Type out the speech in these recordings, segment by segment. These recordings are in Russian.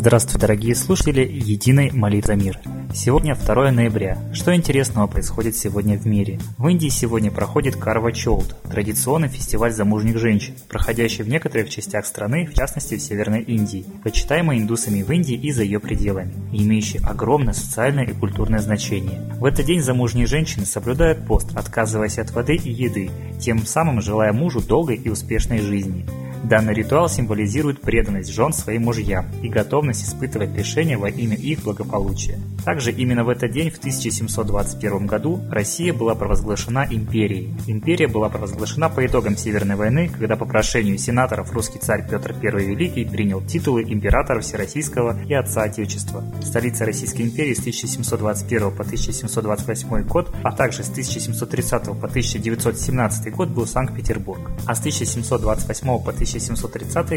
Здравствуйте, дорогие слушатели Единой молитвы мира. Сегодня 2 ноября. Что интересного происходит сегодня в мире? В Индии сегодня проходит Карва Чоут, традиционный фестиваль замужних женщин, проходящий в некоторых частях страны, в частности в Северной Индии, почитаемый индусами в Индии и за ее пределами, имеющий огромное социальное и культурное значение. В этот день замужние женщины соблюдают пост, отказываясь от воды и еды, тем самым желая мужу долгой и успешной жизни. Данный ритуал символизирует преданность жен своим мужьям и готовность испытывать лишения во имя их благополучия. Также именно в этот день в 1721 году Россия была провозглашена империей. Империя была провозглашена по итогам Северной войны, когда по прошению сенаторов русский царь Петр I Великий принял титулы императора Всероссийского и Отца Отечества. Столица Российской империи с 1721 по 1728 год, а также с 1730 по 1917 год был Санкт-Петербург, а с 1728 по 1730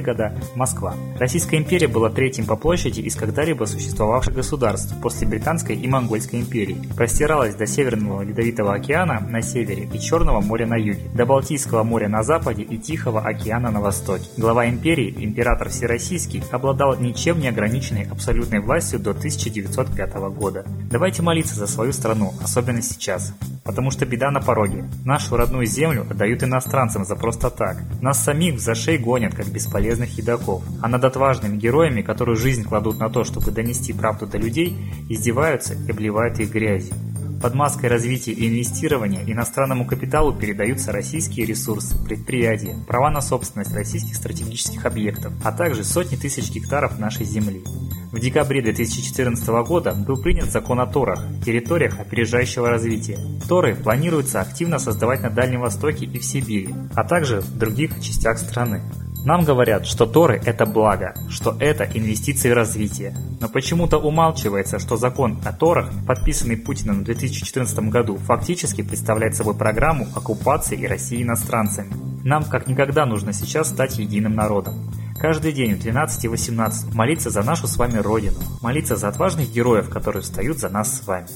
года – Москва. Российская империя была третьим по площади из когда-либо существовавших государств после Британской и Монгольской империй. Простиралась до Северного Ледовитого океана на севере и Черного моря на юге, до Балтийского моря на западе и Тихого океана на востоке. Глава империи, император Всероссийский, обладал ничем не ограниченной абсолютной властью до 1905 года. Давайте молиться за свою страну, особенно сейчас. Потому что беда на пороге. Нашу родную землю отдают иностранцам за просто так. Нас самих за шеи гонят, как бесполезных едоков. А над отважными героями, которые жизнь кладут на то, чтобы донести правду до людей, издеваются и обливают их грязью. Под маской развития и инвестирования иностранному капиталу передаются российские ресурсы, предприятия, права на собственность российских стратегических объектов, а также сотни тысяч гектаров нашей земли. В декабре 2014 года был принят закон о Торах, территориях опережающего развития. Торы планируется активно создавать на Дальнем Востоке и в Сибири, а также в других частях страны. Нам говорят, что Торы – это благо, что это инвестиции в развитие. Но почему-то умалчивается, что закон о Торах, подписанный Путиным в 2014 году, фактически представляет собой программу оккупации и России иностранцами. Нам как никогда нужно сейчас стать единым народом. Каждый день в 12 и 18 молиться за нашу с вами Родину, молиться за отважных героев, которые встают за нас с вами.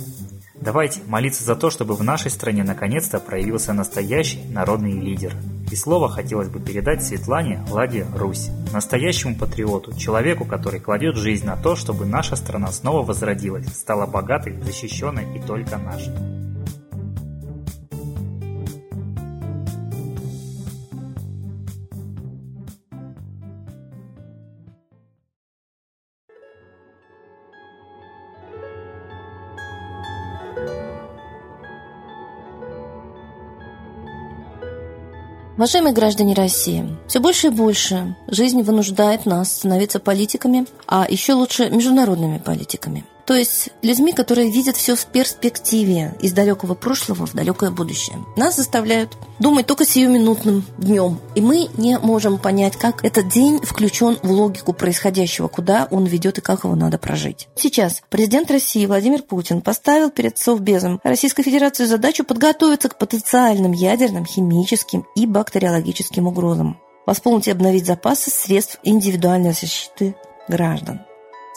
Давайте молиться за то, чтобы в нашей стране наконец-то проявился настоящий народный лидер. И слово хотелось бы передать Светлане Ладе Русь, настоящему патриоту, человеку, который кладет жизнь на то, чтобы наша страна снова возродилась, стала богатой, защищенной и только нашей. Уважаемые граждане России, все больше и больше жизнь вынуждает нас становиться политиками, а еще лучше международными политиками. То есть людьми, которые видят все в перспективе из далекого прошлого в далекое будущее. Нас заставляют думать только сиюминутным днем. И мы не можем понять, как этот день включен в логику происходящего, куда он ведет и как его надо прожить. Сейчас президент России Владимир Путин поставил перед Совбезом Российской Федерации задачу подготовиться к потенциальным ядерным, химическим и бактериологическим угрозам восполнить и обновить запасы средств индивидуальной защиты граждан.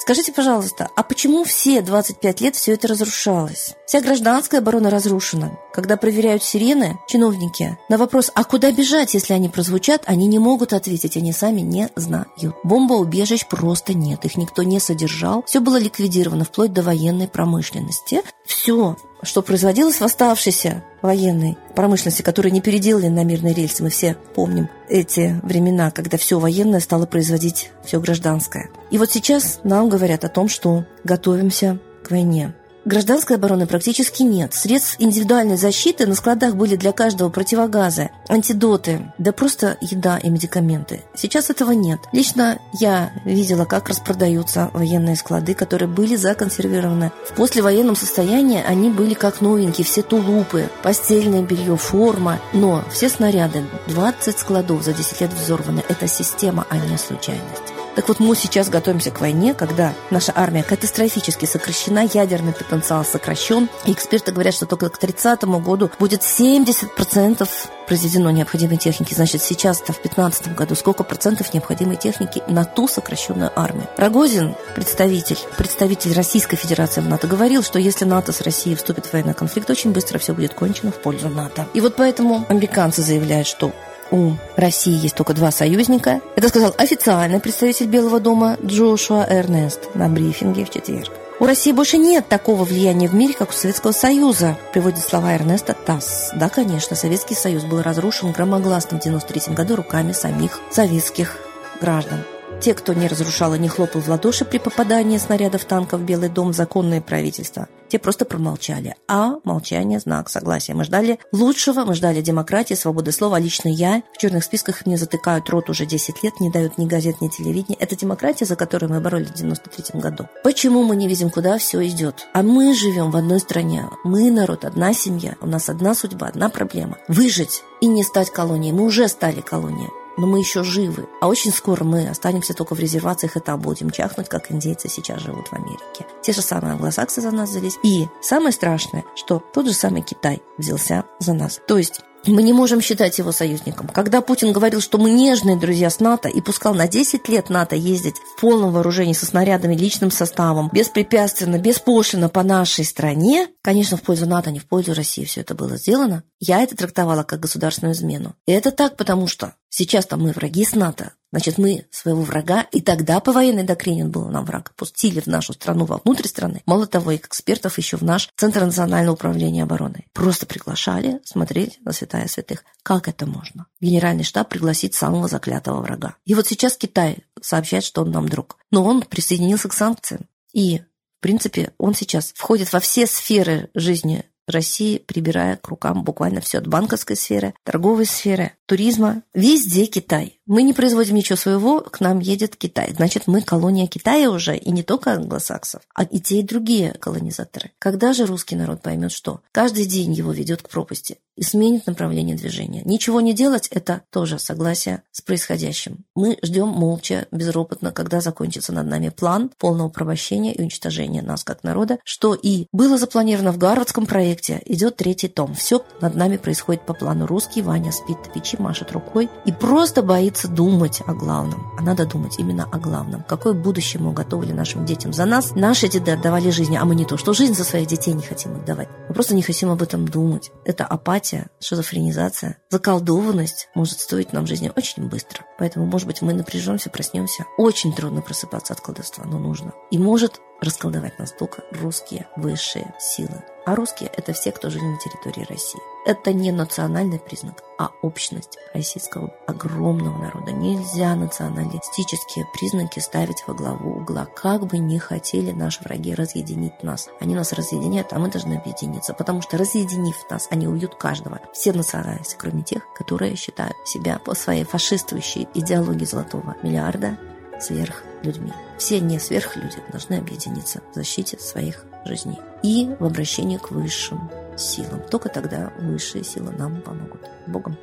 Скажите, пожалуйста, а почему все 25 лет все это разрушалось? Вся гражданская оборона разрушена. Когда проверяют сирены, чиновники, на вопрос, а куда бежать, если они прозвучат, они не могут ответить, они сами не знают. Бомбоубежищ просто нет, их никто не содержал. Все было ликвидировано вплоть до военной промышленности. Все что производилось в оставшейся военной промышленности, которую не переделали на мирные рельсы. Мы все помним эти времена, когда все военное стало производить все гражданское. И вот сейчас нам говорят о том, что готовимся к войне. Гражданской обороны практически нет. Средств индивидуальной защиты на складах были для каждого противогазы, антидоты, да просто еда и медикаменты. Сейчас этого нет. Лично я видела, как распродаются военные склады, которые были законсервированы. В послевоенном состоянии они были как новенькие, все тулупы, постельное белье, форма. Но все снаряды, 20 складов за 10 лет взорваны. Это система, а не случайность. Так вот, мы сейчас готовимся к войне, когда наша армия катастрофически сокращена, ядерный потенциал сокращен, и эксперты говорят, что только к 30 году будет 70% произведено необходимой техники. Значит, сейчас-то в 2015 году сколько процентов необходимой техники на ту сокращенную армию? Рогозин, представитель, представитель Российской Федерации в НАТО, говорил, что если НАТО с Россией вступит в военный конфликт, очень быстро все будет кончено в пользу НАТО. И вот поэтому американцы заявляют, что у России есть только два союзника. Это сказал официальный представитель Белого дома Джошуа Эрнест на брифинге в четверг. У России больше нет такого влияния в мире, как у Советского Союза, приводит слова Эрнеста Тасс. Да, конечно, Советский Союз был разрушен громогласно в 1993 году руками самих советских граждан. Те, кто не разрушал и не хлопал в ладоши при попадании снарядов танков в Белый дом, законное правительство, те просто промолчали. А молчание – знак согласия. Мы ждали лучшего, мы ждали демократии, свободы слова. Лично я в черных списках мне затыкают рот уже 10 лет, не дают ни газет, ни телевидения. Это демократия, за которую мы боролись в 93 году. Почему мы не видим, куда все идет? А мы живем в одной стране. Мы народ, одна семья. У нас одна судьба, одна проблема. Выжить и не стать колонией. Мы уже стали колонией но мы еще живы. А очень скоро мы останемся только в резервациях и там будем чахнуть, как индейцы сейчас живут в Америке. Те же самые англосаксы за нас взялись. И самое страшное, что тот же самый Китай взялся за нас. То есть мы не можем считать его союзником. Когда Путин говорил, что мы нежные друзья с НАТО и пускал на 10 лет НАТО ездить в полном вооружении со снарядами, личным составом, беспрепятственно, беспошлино по нашей стране, конечно, в пользу НАТО, не в пользу России все это было сделано, я это трактовала как государственную измену. И это так, потому что сейчас-то мы враги с НАТО, Значит, мы своего врага, и тогда по военной доктрине он был нам враг, пустили в нашу страну вовнутрь страны. Мало того, экспертов еще в наш Центр национального управления обороной. Просто приглашали смотреть на святая святых. Как это можно? Генеральный штаб пригласить самого заклятого врага. И вот сейчас Китай сообщает, что он нам друг. Но он присоединился к санкциям. И в принципе, он сейчас входит во все сферы жизни России, прибирая к рукам буквально все от банковской сферы, торговой сферы, туризма. Везде Китай. Мы не производим ничего своего, к нам едет Китай. Значит, мы колония Китая уже, и не только англосаксов, а и те, и другие колонизаторы. Когда же русский народ поймет, что каждый день его ведет к пропасти и сменит направление движения? Ничего не делать – это тоже согласие с происходящим. Мы ждем молча, безропотно, когда закончится над нами план полного порабощения и уничтожения нас как народа, что и было запланировано в Гарвардском проекте. Идет третий том. Все над нами происходит по плану. Русский Ваня спит на печи, машет рукой и просто боится думать о главном, а надо думать именно о главном. Какое будущее мы уготовили нашим детям за нас? Наши деды отдавали жизни, а мы не то, что жизнь за своих детей не хотим отдавать. Мы просто не хотим об этом думать. Это апатия, шизофренизация, заколдованность может стоить нам жизни очень быстро. Поэтому, может быть, мы напряжемся, проснемся. Очень трудно просыпаться от колдовства, но нужно. И может расколдовать нас только русские высшие силы. А русские – это все, кто жили на территории России. Это не национальный признак, а общность российского огромного народа. Нельзя националистические признаки ставить во главу угла. Как бы ни хотели наши враги разъединить нас. Они нас разъединяют, а мы должны объединиться. Потому что разъединив нас, они убьют каждого. Все национальности, кроме тех, которые считают себя по своей фашистующей идеологии золотого миллиарда сверх людьми. Все не сверхлюди должны объединиться в защите своих жизней и в обращении к высшим силам. Только тогда высшие силы нам помогут. Богом.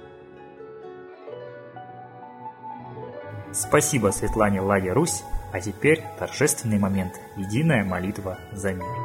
Спасибо Светлане Лаге Русь, а теперь торжественный момент – единая молитва за мир.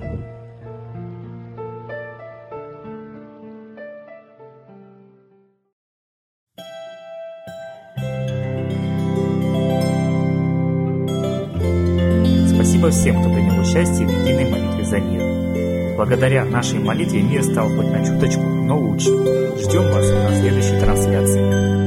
Спасибо всем, кто принял участие в единой молитве за мир. Благодаря нашей молитве мир стал хоть на чуточку, но лучше. Ждем вас на следующей трансляции.